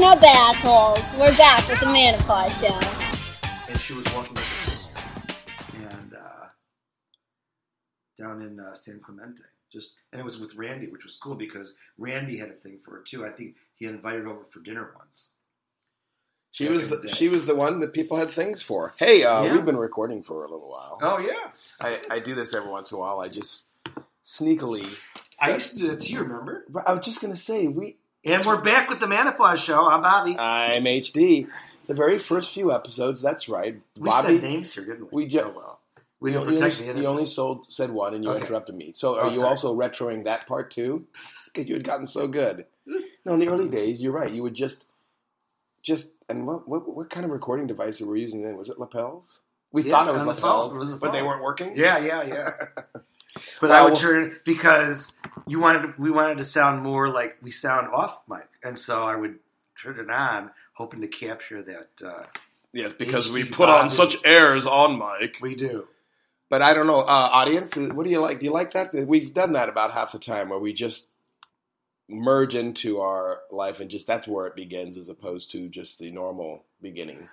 Listen up, assholes. We're back with the Manopause Show. and she was walking with her and uh, down in uh, San Clemente. Just and it was with Randy, which was cool because Randy had a thing for her too. I think he invited her over for dinner once. She Back was the, the she was the one that people had things for. Hey, uh, Yeah. we've been recording for a little while. Oh yeah, I, I do this every once in a while. I just sneakily. I used to do that too. Remember? I was just gonna say we. And we're back with the Manopause Show. I'm Bobby. I'm HD. The very first few episodes. That's right. we Bobby. said names here, didn't we? we ju- oh, well. We didn't protect only, the you only sold, said one, and you Okay. interrupted me. So oh, are Oh, you sorry. also retroing that part too? Because you had gotten so good. No, in the early days, you're right. You would just, just, and what, what, what kind of recording device were we using then? Was it lapels? We Yeah, thought it was on the lapels, phone. It was a but they weren't working. Yeah, yeah, yeah. But Well, I would turn because you wanted we wanted to sound more like we sound off mic, and so I would turn it on, hoping to capture that. Uh, Yes, because we HD put on such airs on mic. we do. But I don't know, uh, audience. What do you like? Do you like that? We've done that about half the time, where we just merge into our life, and just that's where it begins, as opposed to just the normal beginning.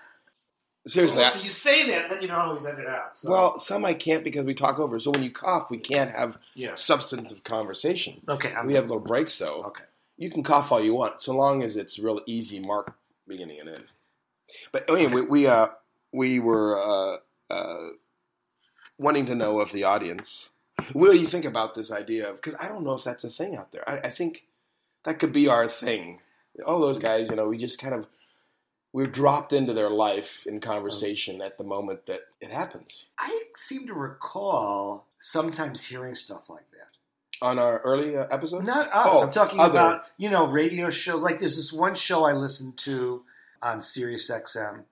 Seriously, Well, so you say that, then you don't always end it out. So. well, some I can't because we talk over. So when you cough, we can't have yes. substantive conversation. Okay. I'm, We have little breaks, though. okay. You can cough all you want, so long as it's real easy mark beginning and end. But anyway, we we, uh, we were uh, uh, wanting to know of the audience. What do you think about this idea of? Because I don't know if that's a thing out there. I, I think that could be our thing. All those guys, you know, we just kind of we're dropped into their life in conversation at the moment that it happens. I seem to recall sometimes hearing stuff like that. On our early uh, episode, Not us. Oh, I'm talking other. about you know radio shows. Like there's this one show I listened to on Sirius XM,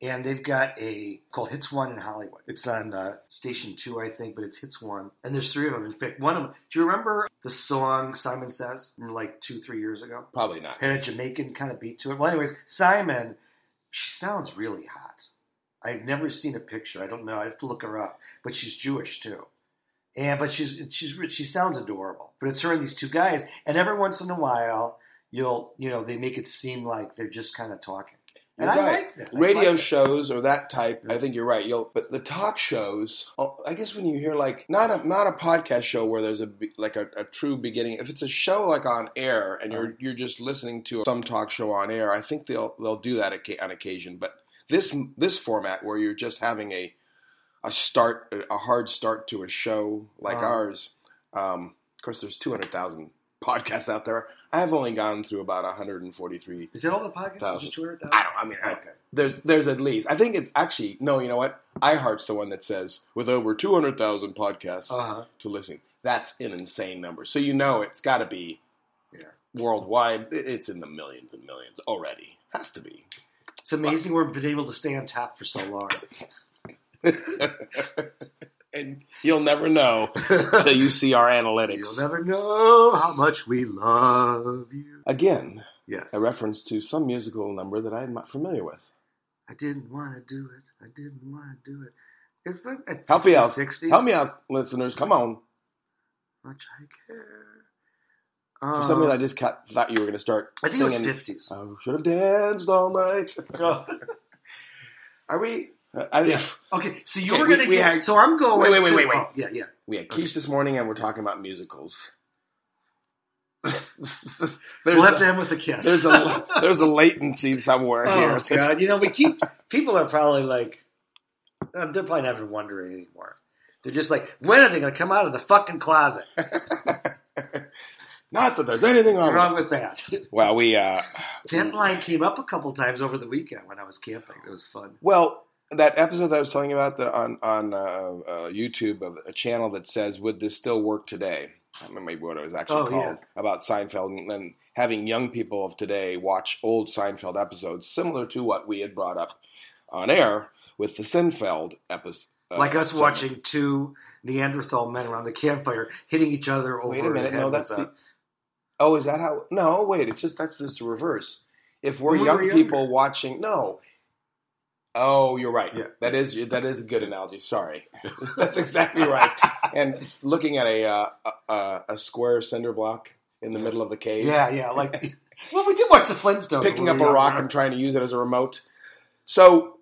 and they've got a called Hits One in Hollywood. It's on uh, Station Two, I think, but it's Hits One, and there's three of them. In fact, one of them. Do you remember the song Simon Says from like two, three years ago? probably not. Had a Jamaican kind of beat to it. Well, anyways, Simon, she sounds really hot. I've never seen a picture. I don't know. I have to look her up. But she's Jewish too, and but she's she's she sounds adorable. But it's her and these two guys, and every once in a while, you'll you know they make it seem like they're just kind of talking. And You're I right. like that. Radio like shows or that type. I think you're right. You'll, but the talk shows. oh, I guess when you hear like not a not a podcast show where there's a like a, a true beginning. If it's a show like on air and you're you're just listening to some talk show on air, I think they'll they'll do that on occasion. But this this format where you're just having a a start a hard start to a show like Uh-huh. ours. Um, of course, there's two hundred thousand podcasts out there. I have only gone through about 143 Is that all the podcasts? 200,000? I don't. I mean, I, Okay. there's there's at least. I think it's actually no. You know what? iHeart's the one that says with over two hundred thousand podcasts Uh-huh. to listen. That's an insane number. So you know it's got to be Yeah. worldwide. It's in the millions and millions already. Has to be. It's amazing we've been able to stay on top for so long. and you'll never know until you see our analytics. You'll never know how much we love you. Again, Yes. a reference to some musical number that I'm not familiar with. I didn't want to do it. I didn't want to do it. It's been at Help me out. 60s. Help me out, listeners. Come on. Much I care. For Uh, some reason, I just ca- thought you were going to start I think singing. it was 50s. I should have danced all night. Are we? Uh, I, Yeah. Okay, so you Okay, were going to we get. had- so I'm going. Wait, wait, wait, to- wait, wait. oh, yeah, yeah. We had Quiche this morning, and we're talking about musicals. there's, we'll have a, to end with a kiss. there's a there's a latency somewhere oh here. God! You know, we keep people are probably like uh, they're probably not even wondering anymore. They're just like, when are they going to come out of the fucking closet? Not that there's anything wrong. Wrong with that? Well, we uh, That line came up a couple times over the weekend when I was camping. It was fun. well that episode that I was telling you about that on on uh, uh, YouTube of a channel that says "Would this still work today?" I don't remember what it was actually Oh, called yeah. about Seinfeld, and then having young people of today watch old Seinfeld episodes, similar to what we had brought up on air with the Seinfeld episode. like us watching two Neanderthal men around the campfire hitting each other over Wait a minute, no, that's a- the. Oh, is that how? No, wait. It's just that's just the reverse. If we're young were younger. people watching, no. Oh, you're right. Yeah. That is that is a good analogy. Sorry, that's exactly right. And looking at a uh, a, a square cinder block in the middle of the cave. Yeah, yeah, like Well, we did watch the Flintstones. picking up a rock younger. and trying to use it as a remote. So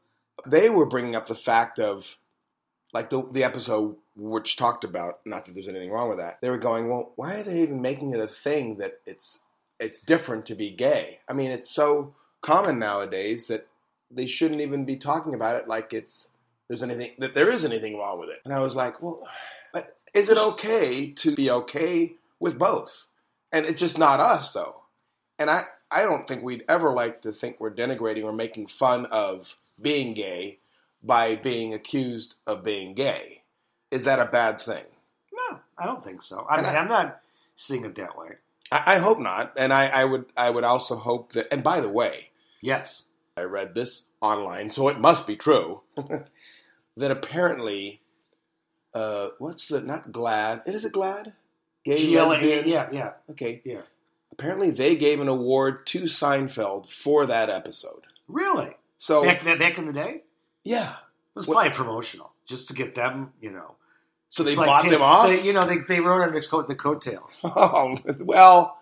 they were bringing up the fact of, like the the episode which talked about, not that there's anything wrong with that. They were going, well, why are they even making it a thing that it's it's different to be gay? I mean, it's so common nowadays that they shouldn't even be talking about it like it's there's anything that there is anything wrong with it. And I was like, well, but is it okay to be okay with both? And it's just not us though. And I I don't think we'd ever like to think we're denigrating or making fun of being gay by being accused of being gay. Is that a bad thing? No, I don't think so. I mean, I, I'm not seeing it that way. I, I hope not. And I, I would I would also hope that and by the way, Yes. I read this online, so it must be true. that apparently uh, what's the not glad it is it glad? Gay GLA, lesbian? yeah, yeah, Okay. yeah. Apparently they gave an award to Seinfeld for that episode. Really? So Back, back in the day? yeah. It was What- probably promotional, just to get them, you know. So they like bought ta- them off? They, you know, they, they wrote on the, coat, the coattails. Oh, well,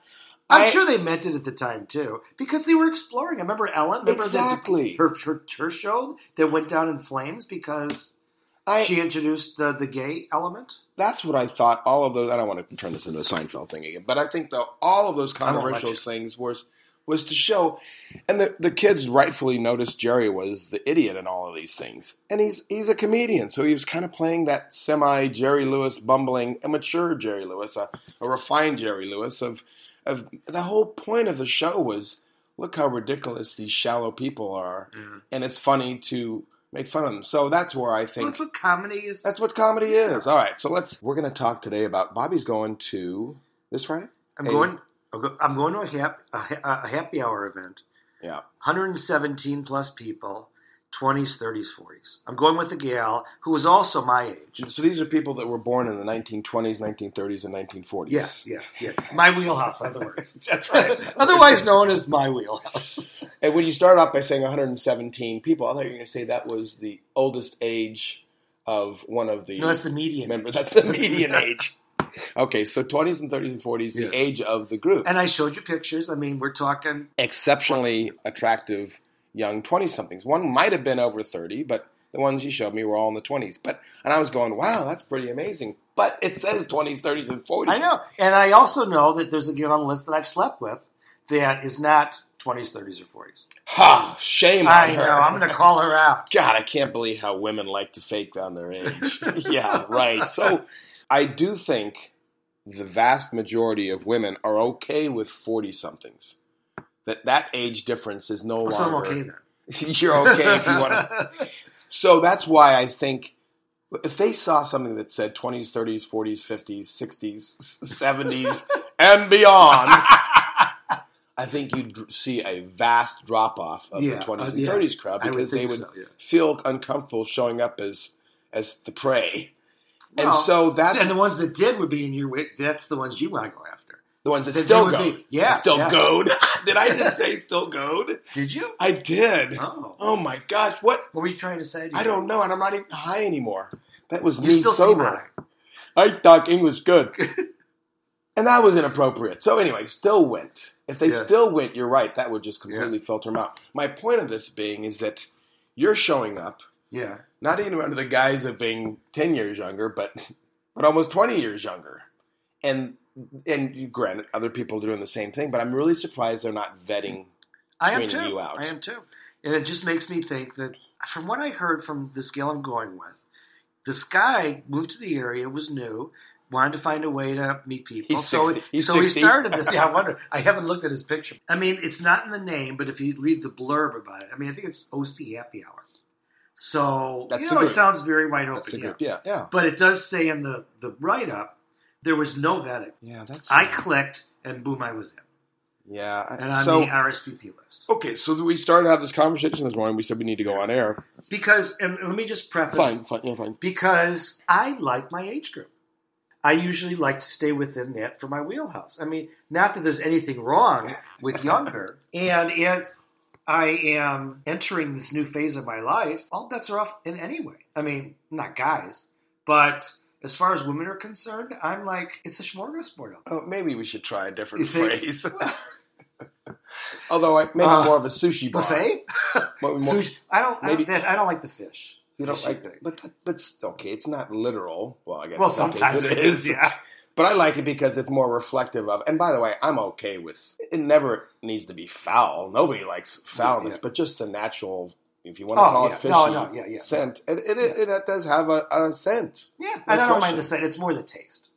I'm I- sure they meant it at the time too, because they were exploring. I remember Ellen. Remember the- Exactly. her, her her show that went down in flames because I, she introduced uh, the gay element. that's what I thought. All of those. I don't want to turn this into a Seinfeld thing again, but I think all of those controversial things was was to show, and the the kids rightfully noticed Jerry was the idiot in all of these things, and he's he's a comedian, so he was kind of playing that semi Jerry Lewis, bumbling, immature Jerry Lewis, a, a refined Jerry Lewis. Of of the whole point of the show was look how ridiculous these shallow people are, mm. and it's funny to make fun of them. So that's where I Well, think that's what comedy is. that's what comedy is. All right, so let's. We're going to talk today about Bobby's going to this Friday. I'm Hey. going. I'm going to a, hap, a, ha- a happy hour event. Yeah. 117 plus people, 20s, 30s, 40s. I'm going with a gal who was also my age. So these are people that were born in the 1920s, 1930s, and 1940s. Yes, yes, yes. My wheelhouse, in other words. that's right. Otherwise known as my wheelhouse. and when you start off by saying 117 people, I thought you were going to say that was the oldest age of one of the No, that's the median. members. That's the median age. Okay, so 20s and 30s and 40s, the age of the group. And I showed you pictures. I mean, we're talking. exceptionally attractive young 20 somethings. One might have been over 30, but the ones you showed me were all in the 20s. But and I was going, "Wow, that's pretty amazing." But it says 20s, 30s and 40s. I know. And I also know that there's a gal on the list that I've slept with that is not 20s, 30s, or 40s. Ha, shame on I her. know. I'm going to call her out. God, I can't believe how women like to fake down their age. yeah, right. So I do think the vast majority of women are okay with 40 somethings. That that age difference is no So I'm longer okay then. You're okay if you want to So that's why I think if they saw something that said 20s, 30s, 40s, 50s, 60s, 70s, and beyond, I think you'd see a vast drop off of Yeah, the 20s uh, and yeah. 30s crowd I would because they would so, yeah. feel uncomfortable showing up as as the prey. and Well, so that's and the ones that did would be in your way. That's the ones you want to go after. the ones that that still go. be- yeah, Still yeah. goad. Did I just say still goad? Did you? I did. Oh. Oh my gosh, what What were you trying to say? To I don't know, and I'm not even high anymore. That was You me still sober. I talk English good, and that was inappropriate. So anyway, still went. If they Yeah. still went, you're right. That would just completely filter them out. My point of this being is that you're showing up Yeah. not even under the guise of being ten years younger, but but almost twenty years younger, and and granted, other people are doing the same thing. But I'm really surprised they're not vetting. I am too. you out. I am too. And it just makes me think that from what I heard from this gal I'm going with, this guy moved to the area, was new, wanted to find a way to meet people. He's so 60 he's so 60. he started this. Yeah, I wonder. I haven't looked at his picture. I mean, it's not in the name, but if you read the blurb about it, I mean, I think it's OC Happy Hour. So That's you know, it sounds very wide open. Yeah. Yeah, yeah, But it does say in the the write up there was no vetting. yeah. That's I clicked and boom, I was in, yeah. and on so the RSVP list. okay, so we started to have this conversation this morning. We said we need to go on air. Because, and let me just preface Fine, fine, yeah, fine. because I like my age group. I usually like to stay within that for my wheelhouse. I mean, not that there's anything wrong with younger. and as I am entering this new phase of my life, all bets are off in any way. I mean, not guys, but as far as women are concerned, I'm like, it's a smorgasbord. Oh, maybe we should try a different phrase. Although I, maybe Uh, more of a sushi bar. Buffet? More- Sushi. I don't. Maybe- I don't, I don't like the fish. You don't like, thing. but that, but okay, it's not literal. Well, I guess Well, sometimes it is. Yeah. But I like it because it's more reflective of. And by the way, I'm okay with. It never needs to be foul. Nobody likes foulness, Yeah. but just the natural. If you want to Oh, call yeah. it fishy, No, no, yeah, yeah. scent. It, it, it, it does have a, a scent. Yeah. No and I don't question. mind the scent. It's more the taste.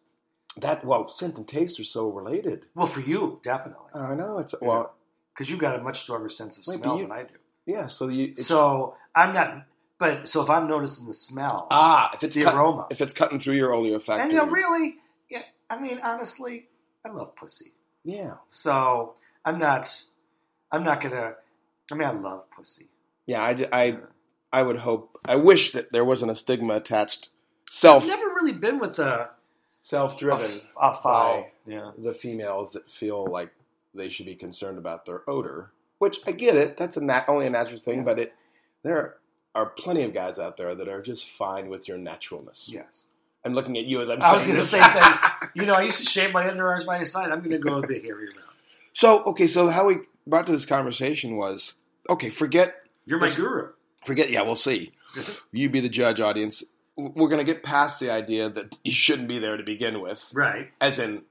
That well, scent and taste are so related. Well, for you, definitely. I know it's well, Because you've got a much stronger sense of Wait, smell you- than I do. yeah. So you So I'm not. But so if I'm noticing the smell, ah, if it's the cut- aroma, if it's cutting through your olfactory, and you know, really, yeah. I mean, honestly, I love pussy. yeah, So I'm not. I'm not gonna. I mean, I love pussy. Yeah. I, I I would hope. I wish that there wasn't a stigma attached. Self I've never really been with a, self-driven a foul. by- Yeah. the females that feel like they should be concerned about their odor, which I get it. That's a nat- only a natural thing, Yeah. but it there are plenty of guys out there that are just fine with your naturalness. Yes. I'm looking at you as I'm I was going to say that. You know, I used to shave my underarms by the side. I'm going to go with the hairy round. so okay, so how we brought to this conversation was okay. Forget, You're my guru. forget. Yeah, we'll see. You be the judge, audience. We're going to get past the idea that you shouldn't be there to begin with. Right. as in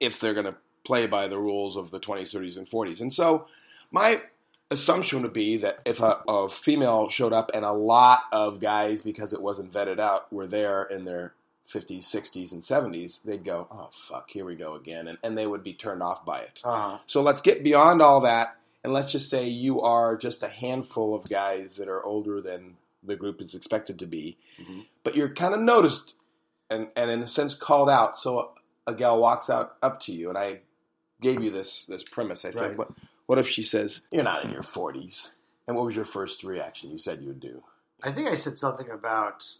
if they're going to play by the rules of the 20s, 30s, and 40s. And so my assumption would be that if a, a female showed up and a lot of guys, because it wasn't vetted out, were there in their 50s, 60s, and 70s, they'd go, oh, fuck, here we go again. And, and they would be turned off by it. Uh-huh. So let's get beyond all that. And let's just say you are just a handful of guys that are older than the group is expected to be, Mhm. but you're kind of noticed and, and in a sense called out. So a, a gal walks out up to you, and I gave you this this premise. I said, Right. what, what if she says, You're not in your 40s? And what was your first reaction you said you would do? I think I said something about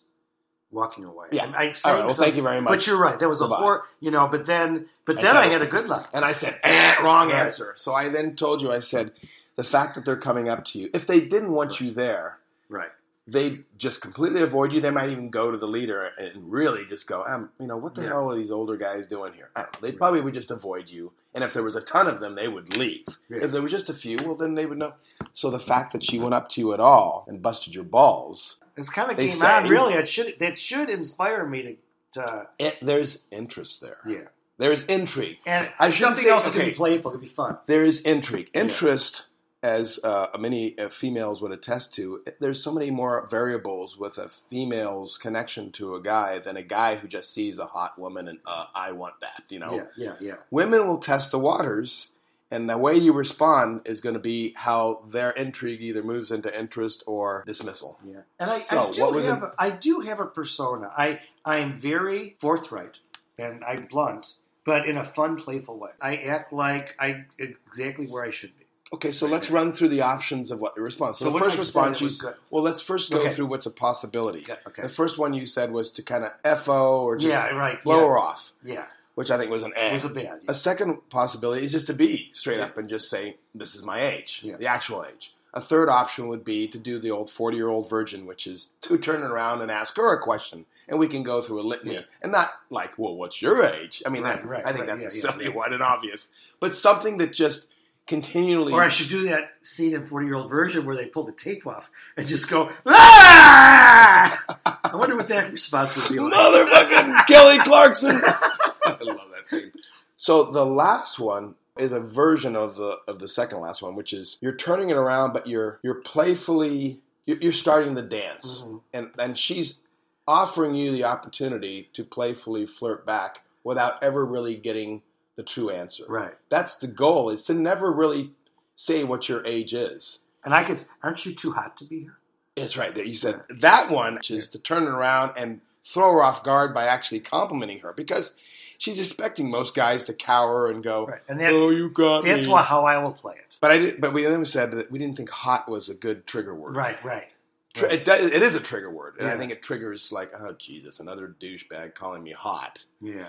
walking away. Yeah. I, I All right, well, thank you very much. But you're right. There was a Goodbye. hor you know. But then, but I then said I had a good line. And I said, eh, wrong Right. answer. So I then told you, I said, the fact that they're coming up to you, if they didn't want you there, Right. They just completely avoid you. They might even go to the leader and really just go, um, you know, what the Yeah. hell are these older guys doing here? I don't know. They probably would just avoid you. And if there was a ton of them, they would leave. Yeah. If there was just a few, well, then they would know. So the fact that she went up to you at all and busted your balls, It's kind of came say- on. Really, it should that should inspire me to. to it, there's interest there. yeah. There's intrigue. And I something say- else okay. could be playful, could be fun. There is intrigue. Interest, as uh, many uh, females would attest to, there's so many more variables with a female's connection to a guy than a guy who just sees a hot woman and, uh, I want that, you know? Yeah, yeah, yeah. Women will test the waters, and the way you respond is going to be how their intrigue either moves into interest or dismissal. Yeah, and I, So, I do have it- a, I do have a persona. I I am very forthright and I'm blunt, but in a fun, playful way. I act like I exactly where I should be. Okay, so let's run through the options of what the response. So, So the first I response, you, well, let's first go Okay. through what's a possibility. Okay, okay. The first one you said was to kind of FO or just yeah, right. blow yeah, her off, Yeah, which I think was an A. it was a bad. A second possibility is just to be straight Yeah. up and just say, this is my age, Yeah. the actual age. A third option would be to do the old 40 year old virgin, which is to turn around and ask her a question, and we can go through a litany. Yeah. And not like, well, what's your age? I mean, Right, that, I think that's yeah, a yeah. silly one and obvious. But something that just continually. Or I should do that scene in Forty Year Old Version where they pull the tape off and just go. Ah! I wonder what that response would be like. Motherfucking Kelly Clarkson. I love that scene. So the last one is a version of the of the second last one, which is you're turning it around, but you're you're playfully you're, you're starting the dance, Mhm. and and she's offering you the opportunity to playfully flirt back without ever really getting the true answer. Right, That's the goal: is to never really say what your age is. and I could. Aren't you too hot to be here? It's right there. You said that one, which is to turn it around and throw her off guard by actually complimenting her because she's expecting most guys to cower and go, Right, and that's "Oh, you got that's me." why how I will play it. But I did. But we then said that we didn't think "hot" was a good trigger word. Right, right. Tr- It, does, it is a trigger word, and I think it triggers like, "Oh Jesus, another douchebag calling me hot." Yeah.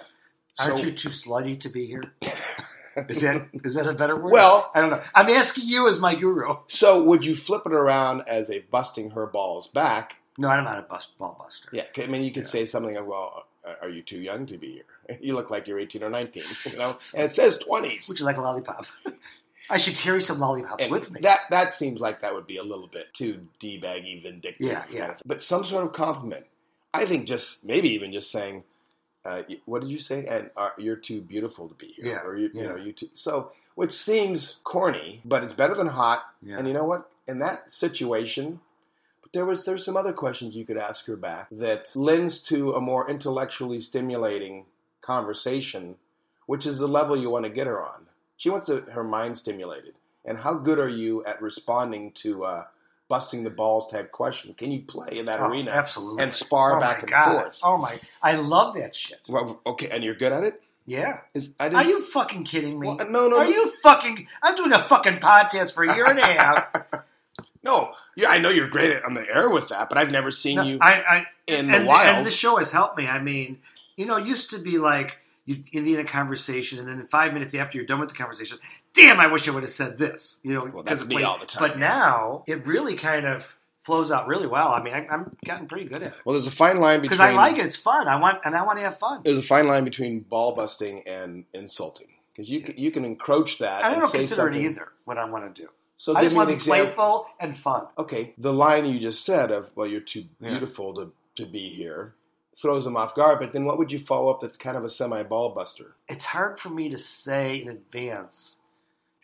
So- Aren't you too slutty to be here? Is that is that a better word? Well- I don't know. I'm asking you as my guru. So would you flip it around as a busting her balls back? No, I'm not a bust ball buster. Yeah, I mean, you could Yeah. say something like, "Well, are you too young to be here? You look like you're 18 or 19, you know." And it says 20s. Would you like a lollipop? I should carry some lollipops And with me. That that seems like that would be a little bit too d-baggy, vindictive. Yeah, yeah. But some sort of compliment. I think just maybe even just saying, uh, "What did you say?" And uh, you're too beautiful to be here. Yeah, Or you, you know, you too. So, which seems corny, but it's better than hot. Yeah. And you know what? In that situation, but there was there's some other questions you could ask her back that lends to a more intellectually stimulating conversation, which is the level you want to get her on. She wants to, her mind stimulated. And how good are you at responding to uh, busting the balls type question? Can you play in that Oh, arena absolutely. and spar oh back and God. forth? Oh my! I love that shit. Well, okay, and you're good at it. Yeah. Is I Are you fucking kidding me? Well, no, no, Are no. you fucking? I'm doing a fucking podcast for a year and a half. No, yeah, I know you're great at, on the air with that, but I've never seen No, you I, I, in and, the wild. And the show has helped me. I mean, you know, it used to be like you be in a conversation, and then five minutes after you're done with the conversation, damn, I wish I would have said this. You know, Well, that's me but, all the time. But now it really kind of flows out really well. I mean, I, I'm getting pretty good at it well, there's a fine line between because I like it. It's fun. I want and I want to have fun. There's a fine line between ball busting and insulting because you can, you can encroach that. I and don't say consider it something- either. What I want to do. So I just want to be playful and fun. Okay, the line you just said of "Well, you're too Yeah. beautiful to to be here" throws them off guard. But then, what would you follow up that's kind of a semi ball buster? It's hard for me to say in advance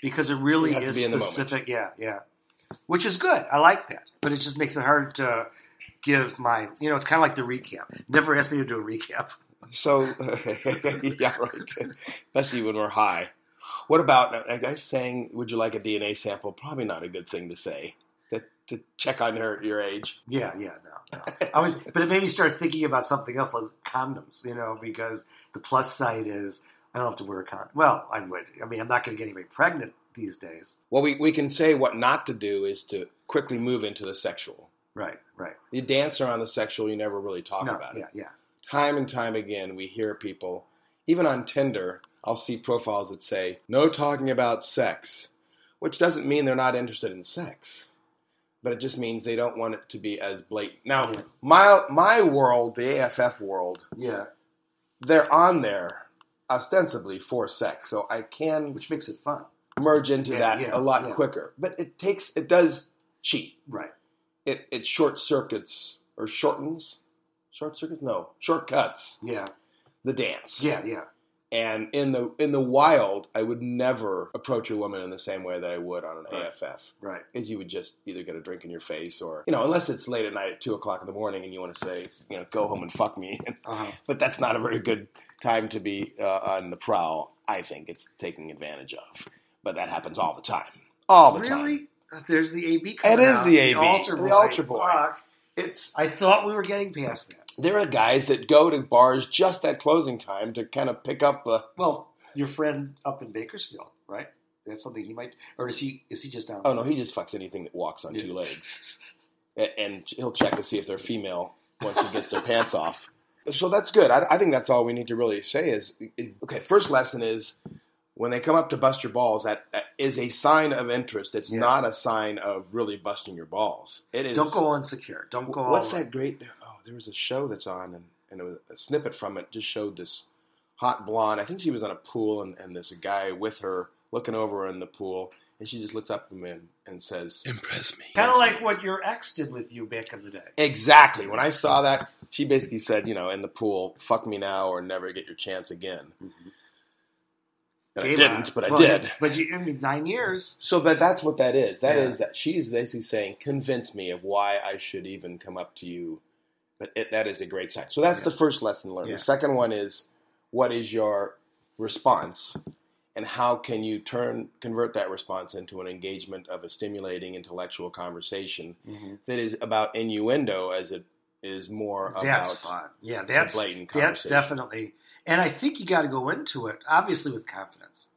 because it really It is be in the moment. specific. Yeah, yeah. Which is good. I like that, but it just makes it hard to give my. You know, it's kind of like the recap. Never asked me to do a recap. So, yeah, right. Especially when we're high. What about a guy saying, "Would you like a DNA sample?" Probably not a good thing to say. To, check on her your age. Yeah, yeah, no, no. I was, but it made me start thinking about something else, like condoms. You know, because the plus side is I don't have to wear a condom. Well, I would. I mean, I'm not going to get anybody pregnant these days. Well, we, we can say what not to do is to quickly move into the sexual. Right, right. You dance around the sexual, you never really talk no, about it. yeah, yeah. time and time again, we hear people, even on Tinder, I'll see profiles that say, no talking about sex, which doesn't mean they're not interested in sex, but it just means they don't want it to be as blatant. Now, Yeah. my, my world, the AFF world, Yeah, they're on there ostensibly for sex, so I can which makes it fun. merge into Yeah, that yeah, a lot quicker. But it takes, it does cheat. Right. It, it short circuits or shortens, short circuits? No, shortcuts Yeah, the dance. yeah, yeah. And in the in the wild, I would never approach a woman in the same way that I would on an Right. AFF. Right. Is you would just either get a drink in your face or you know, unless it's late at night at two o'clock in the morning and you want to say, you know, go home and fuck me. Uh-huh. but that's not a very good time to be uh, on the prowl. I think it's taking advantage of. But that happens all the time. All the time. Really? There's the AB. It is out, the AB, altar the boy. altar boy. Fuck. It's I thought we were getting past that. There are guys that go to bars just at closing time to kind of pick up the Well, your friend up in Bakersfield, right? That's something he might, or is he? Is he just down? Oh no, he just fucks anything that walks on two legs, and he'll check to see if they're female once he gets their pants off. So that's good. I, I think that's all we need to really say is okay. First lesson is when they come up to bust your balls, that, is a sign of interest. It's Yeah. not a sign of really busting your balls. It is. Don't go insecure. Don't go. What's that great? There was a show that's on, and, and it was a snippet from it just showed this hot blonde. I think she was on a pool, and, and there's a guy with her looking over in the pool, and she just looks up at him and, and says, "Impress me." Kind of like what your ex did with you back in the day. exactly. When I saw that, she basically said, "You know, in the pool, fuck me now or never get your chance again." Mm-hmm. And I didn't, but I Well, did. But you, I mean, nine years. So, but that's what that is. That is Yeah. that she's basically saying, convince me of why I should even come up to you. But it, that is a great sign. So that's Yeah. the first lesson learned. Yeah. The second one is, what is your response, and how can you turn convert that response into an engagement of a stimulating intellectual conversation mm-hmm. that is about innuendo as it is more That's about fun. Yeah, that's blatant that's definitely. And I think you got to go into it obviously with confidence.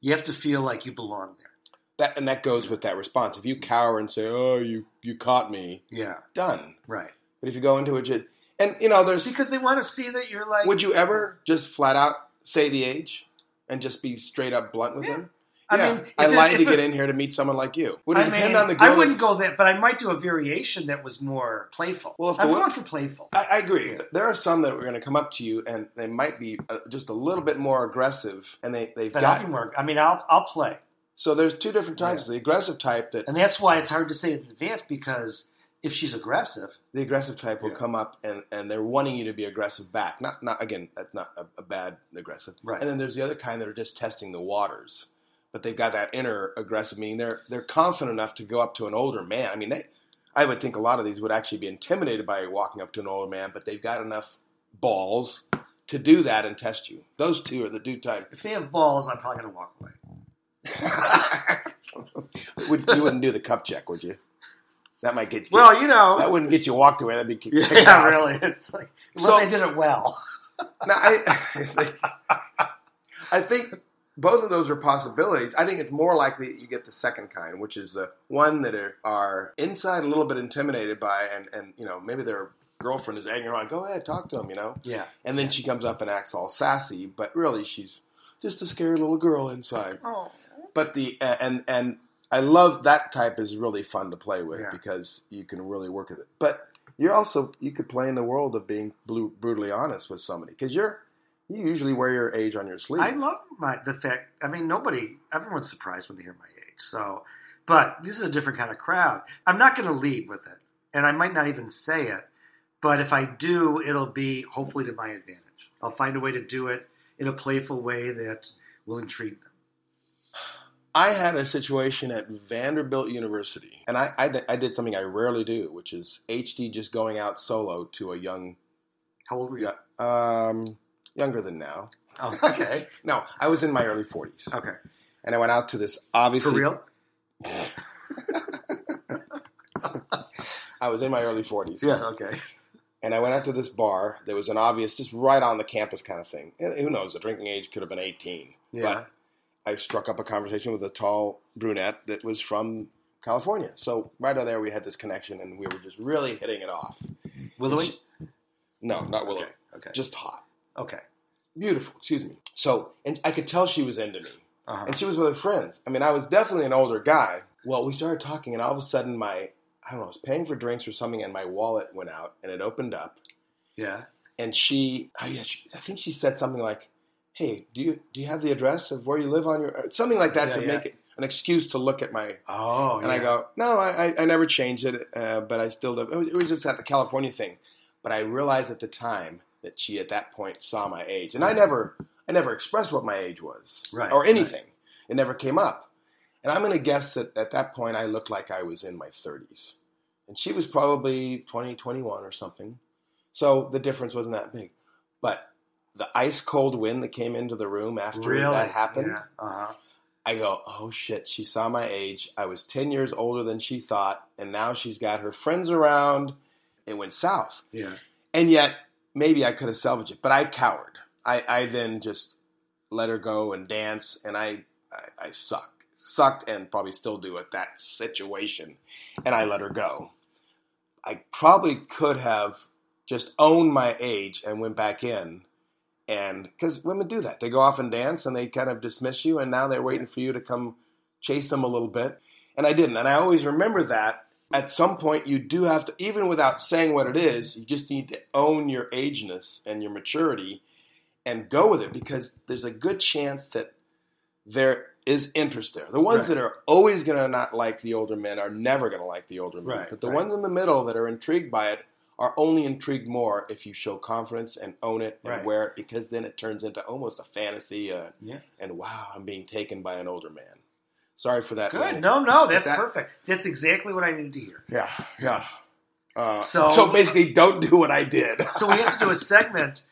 You have to feel like you belong there. that, and that goes with that response. If you cower and say, "Oh, you you caught me," Yeah, done. right. But if you go into it, just, and you know, there's Because they want to see that you're like. Would you ever just flat out say the age and just be straight up blunt with Yeah. them? I Yeah, mean, I lied to get in here to meet someone like you. Would it I depend mean, on the girl? I wouldn't go that, but I might do a variation that was more playful. Well, if I'm going for playful. I, I agree. Yeah. There are some that are going to come up to you and they might be uh, just a little bit more aggressive, and they they've But I'll got be more. I mean, I'll I'll play. So there's two different types. The aggressive type that And that's why it's hard to say in advance because if she's aggressive, the aggressive type will Yeah. come up and, and they're wanting you to be aggressive back. Not not again, that's not a, a bad aggressive. Right. And then there's the other kind that are just testing the waters, but they've got that inner aggressive meaning. They're they're confident enough to go up to an older man. I mean, they, I would think a lot of these would actually be intimidated by walking up to an older man, but they've got enough balls to do that and test you. Those two are the two type. if they have balls, I'm probably going to walk away. you wouldn't do the cup check, would you? That might get you. Well, you know, that wouldn't get you walked away. That'd be kick- yeah, out. really. It's like unless So- I did it well. Now, I, I think both of those are possibilities. I think it's more likely that you get the second kind, which is the one that are, are inside a little bit intimidated by, and, and you know maybe their girlfriend is egging her on. Go ahead, talk to him, you know. Yeah. And then she comes up and acts all sassy, but really she's just a scared little girl inside. Oh. But the uh, and and I love that type is really fun to play with Yeah. because you can really work with it. But you're also you could play in the world of being blu- brutally honest with somebody because you're you usually wear your age on your sleeve. I love my the fact. I mean, nobody, everyone's surprised when they hear my age. So, but this is a different kind of crowd. I'm not going to lead with it, and I might not even say it. But if I do, it'll be hopefully to my advantage. I'll find a way to do it in a playful way that will intrigue them. I had a situation at Vanderbilt University, and I, I, did- I did something I rarely do, which is HD just going out solo to a young, How old were you? um, younger than now. Oh, okay, No, I was in my early 40s, okay, and I went out to this obviously for real. I was in my early 40s. Yeah, okay. And I went out to this bar. There was an obvious, just right on the campus kind of thing. And who knows? The drinking age could have been 18. Yeah, But I struck up a conversation with a tall brunette that was from California. So right out there, we had this connection, and we were just really hitting it off. Willowy. No, not Willow. Okay, okay, Just hot. okay. Beautiful, excuse me. So, and I could tell she was into me. Uh-huh. And she was with her friends. I mean, I was definitely an older guy. Well, we started talking, and all of a sudden, my, I don't know, I was paying for drinks or something, and my wallet went out, and it opened up. Yeah. and she, oh yeah, she, I think she said something like, "Hey, do you do you have the address of where you live on your something like that Yeah, to yeah. make it an excuse to look at my?" Oh, And I go, "No, I, I, never changed it, uh, but I still live." It was, it was just at the California thing, but I realized at the time that she at that point saw my age, and I never, I never expressed what my age was Right, or anything. It never came up, and I'm going to guess that at that point I looked like I was in my 30s, and she was probably 20, 21 or something. So the difference wasn't that big. But the ice cold wind that came into the room after really that happened, Yeah. Uh-huh. I go, oh shit, she saw my age. I was 10 years older than she thought, and now she's got her friends around. It went south. Yeah. And yet, maybe I could have salvaged it, but I cowered. I, I then just let her go and dance, and I, I, I suck. Sucked and probably still do at that situation. And I let her go. I probably could have just owned my age and went back in. And because women do that, they go off and dance and they kind of dismiss you, and now they're waiting for you to come chase them a little bit. And I didn't. And I always remember that at some point you do have to, even without saying what it is, you just need to own your ageness and your maturity and go with it because there's a good chance that there is interest there. The ones Right. that are always going to not like the older men are never going to like the older men. Right, but the right. ones in the middle that are intrigued by it are only intrigued more if you show confidence and own it and Right. wear it because then it turns into almost a fantasy. Uh, Yeah. and wow, I'm being taken by an older man. Sorry for that. Good. little- No, no, that's that- perfect. That's exactly what I needed to hear. Yeah, yeah. Uh, So- so, basically, don't do what I did. So we have to do a segment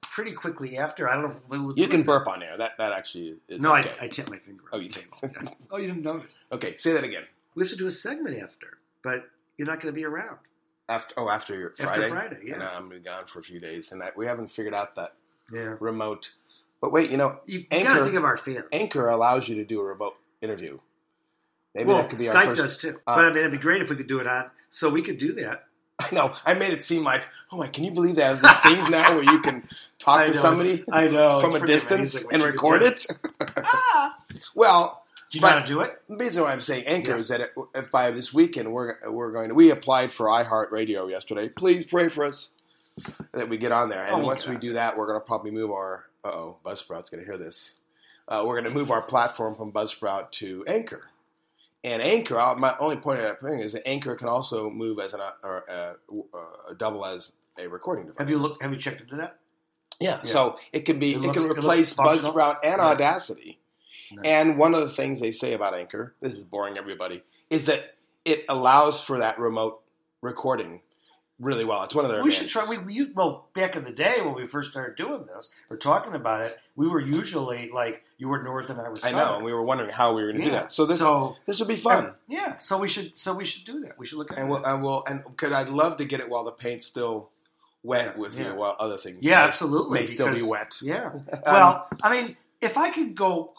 pretty quickly after. I don't know if we'll you can it. burp on air. That that actually is No, okay. I, I tap my finger. Oh, you did. table. Yeah. Oh, you didn't notice. okay, say that again. We have to do a segment after, but you're not going to be around After oh, after your after Friday. Friday. Yeah, And I'm gonna be gone for a few days, and I, we haven't figured out that yeah. remote. But wait, you know, You, you got to Anchor- think of our fans. Anchor allows you to do a remote interview. Maybe well, that could be Skype our first. does too. uh, but I mean, it'd be great if we could do it on. So we could do that. I know. I made it seem like, oh my, can you believe they have these things now where you can talk to know, somebody I know from a distance and record it? Ah. well, Do you know But- how to do it? The reason why I'm saying Anchor Yeah. is that if by this weekend we're we're going to we applied for iHeartRadio yesterday. Please pray for us that we get on there. And Oh, once we do that, we're going to probably move our. Uh oh, Buzzsprout's going to hear this. uh, we're going to move our platform from Buzzsprout to Anchor. And Anchor, I'll- my only point of that thing is that Anchor can also move as an uh, or, uh, uh, double as a recording device. Have you looked? Have you checked into that? Yeah, Yeah. so it can be It it, looks- can replace functional. Buzzsprout and Yeah. Audacity. Nice. And one of the things they say about Anchor, this is boring everybody, is that it allows for that remote recording really well. It's one of their We should try. We, we well back in the day when we first started doing this or talking about it, we were usually like you were north and I was south. I know, and we were wondering how we were going to yeah. do that. So this so this would be fun. yeah. So we should so we should do that. We should look at And we'll, and we'll, and because I'd love to get it while the paint's still wet Yeah, with yeah. you, while other things yeah, may, absolutely. may still be wet. Yeah. Um, Well, I mean, if I could go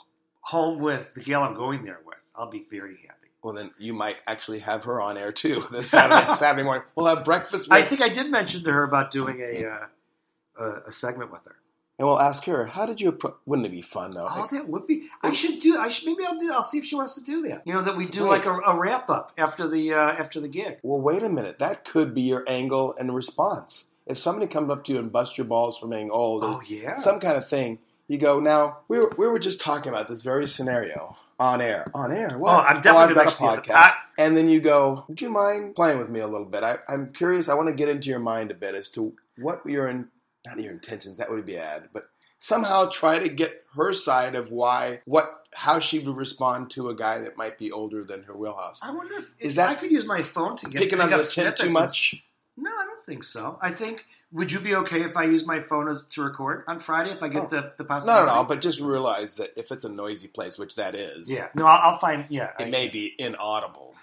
home with the gal I'm going there with, I'll be very happy. well, then you might actually have her on air too this Saturday, Saturday morning. We'll have breakfast with I think I did mention to her about doing a uh, a, a segment with her. and we'll ask her, how did you appro Wouldn't it be fun though? Oh, that would be. I should do. I should maybe I'll do. I'll see if she wants to do that. You know that we do Wait. like a, a wrap up after the uh, after the gig. Well, wait a minute. That could be your angle and response. If somebody comes up to you and busts your balls for being old, or Oh yeah. some kind of thing, you go, now, we were, we were just talking about this very scenario on air. On air? What? Oh, I'm definitely I've got a podcast. I- and then you go, would you mind playing with me a little bit? I, I'm curious. I want to get into your mind a bit as to what your, in, not your intentions, that would be bad, but somehow try to get her side of why, what, how she would respond to a guy that might be older than her wheelhouse. I wonder if, Is if that I could use my phone to get Picking pick on up the tip snippets too and- much? No, I don't think so. I think. Would you be okay if I use my phone as, to record on Friday if I get Oh. the the Not at all, but just realize that if it's a noisy place, which that is, yeah. No, I'll, I'll find. Yeah. it I- may be inaudible.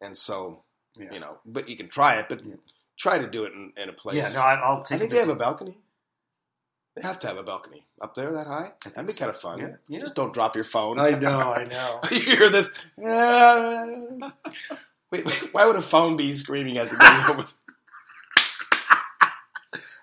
And so, Yeah. you know, but you can try it, but Yeah. try to do it in, in a place. Yeah. No, I, I'll I think they have a balcony. They have to have a balcony up there that high. That'd be so. kind of fun. Yeah, yeah. Just don't drop your phone. I know. I know. you hear this? wait, wait, why would a phone be screaming as it goes over?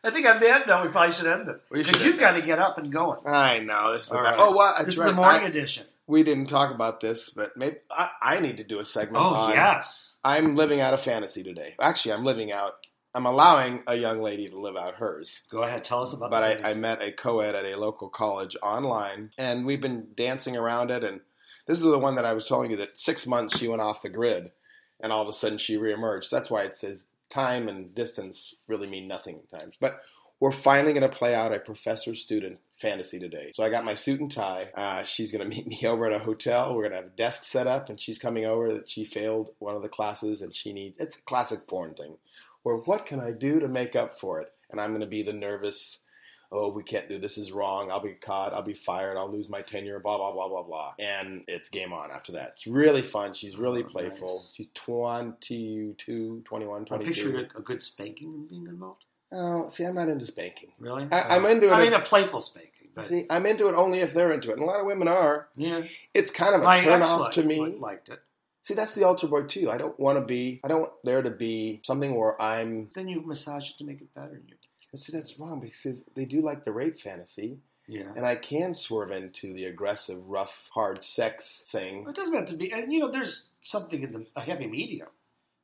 I think on that note, we probably should end it We should because you've end got this. to get up and going. I know this. Is All right. Oh, what? That's This right. is the morning I- edition. we didn't talk about this, but maybe I, I need to do a segment. Oh on, yes. I'm living out a fantasy today. Actually, I'm living out. I'm allowing a young lady to live out hers. Go ahead. Tell us about. That. But the I, I met a co-ed at a local college online, and we've been dancing around it. And this is the one that I was telling you that six months she went off the grid, and all of a sudden she reemerged. That's why it says time and distance really mean nothing at times. But we're finally going to play out a professor-student fantasy today. So I got my suit and tie. Uh, she's going to meet me over at a hotel. We're going to have a desk set up, and she's coming over that she failed one of the classes, and she needs. It's a classic porn thing. Where what can I do to make up for it? And I'm going to be the nervous oh, we can't do this is wrong. I'll be caught. I'll be fired. I'll lose my tenure. Blah blah blah blah blah. And it's game on after that. It's really fun. She's oh, really Oh, playful. nice. She's 22, 21, I picture 22. a, a good spanking being involved. Oh, see, I'm not into spanking. Really? I- I'm into it I if- mean, a playful spanking. But See, I'm into it only if they're into it, and a lot of women are. yeah, It's kind of a my turn off to me. liked it. See, that's the altar boy too. I don't want to be. I don't want there to be something where I'm. Then you massage it to make it better. and you- but See, that's wrong because they do like the rape fantasy, Yeah. and I can swerve into the aggressive, rough, hard sex thing. It doesn't have to be, and you know, there's something in the a happy medium.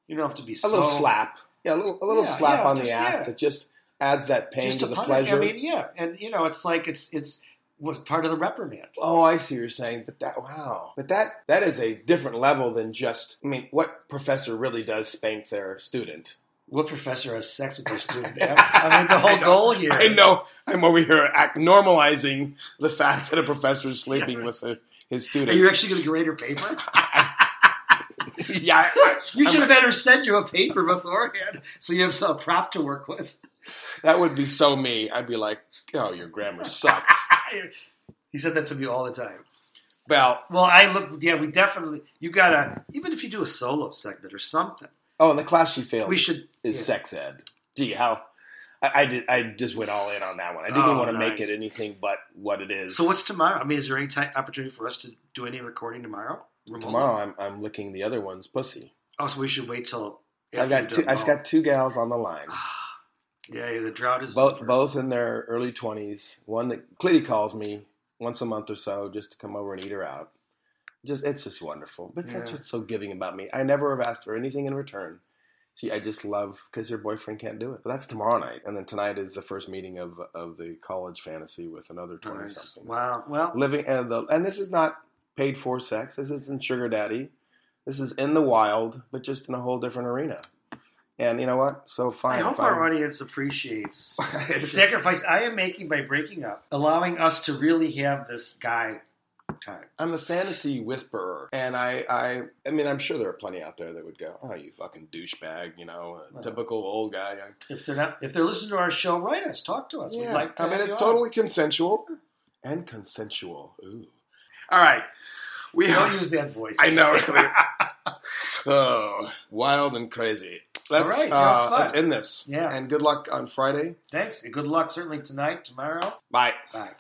You don't have to be A so little slap, yeah, a little, a little Yeah, slap yeah, on the ass yeah. that just adds that pain just to the pleasure. I mean, yeah, and you know, it's like it's it's was part of the reprimand. Oh, I see what you're saying, but that wow, but that that is a different level than just. I mean, what professor really does spank their student? What professor has sex with their student? I mean, the whole goal here. I know I'm over here act, normalizing the fact that a professor is sleeping with a, his student. Are you actually going to grade her paper? yeah, I- You should have had her send you a paper beforehand, so you have some prop to work with. that would be so me. I'd be like, oh, your grammar sucks. he said that to me all the time. well, Well, I look. Yeah, we definitely. You gotta. Even if you do a solo segment or something, oh, and the class she failed. we should. is yeah. sex ed. Gee, how I, I did. I just went all in on that one. I didn't Oh, even want to make it anything but what it is. So what's tomorrow? I mean, is there any time, opportunity for us to do any recording tomorrow? Remotely? tomorrow? I'm I'm licking the other one's pussy. Oh, so we should wait till. I've got two. I've got two gals on the line. Ah, yeah, the drought is Both over. both in their early twenties. One that Clitty calls me once a month or so just to come over and eat her out. Just it's just wonderful. But that's what's so giving about me. I never have asked for anything in return. She, I just love because her boyfriend can't do it. But that's tomorrow night, and then tonight is the first meeting of of the college fantasy with another twenty Nice. something. Wow. Well, Living and the and this is not paid for sex. This isn't sugar daddy. This is in the wild, but just in a whole different arena. And you know what? So fine. I hope if our audience appreciates the sacrifice I am making by breaking up, allowing us to really have this guy time. I'm the fantasy whisperer, and I, I, I mean, I'm sure there are plenty out there that would go, "Oh, you fucking douchebag," you know, a Well. typical old guy. If they're not, if they're listening to our show, write us, talk to us. We'd Yeah, like to I mean, it's you on. totally consensual and consensual. Ooh, all right, we Don't use that voice. I know. oh, wild and crazy. Let's, right, uh, let's end this. Yeah. and good luck on Friday. Thanks. Good luck, certainly tonight, tomorrow. Bye. Bye.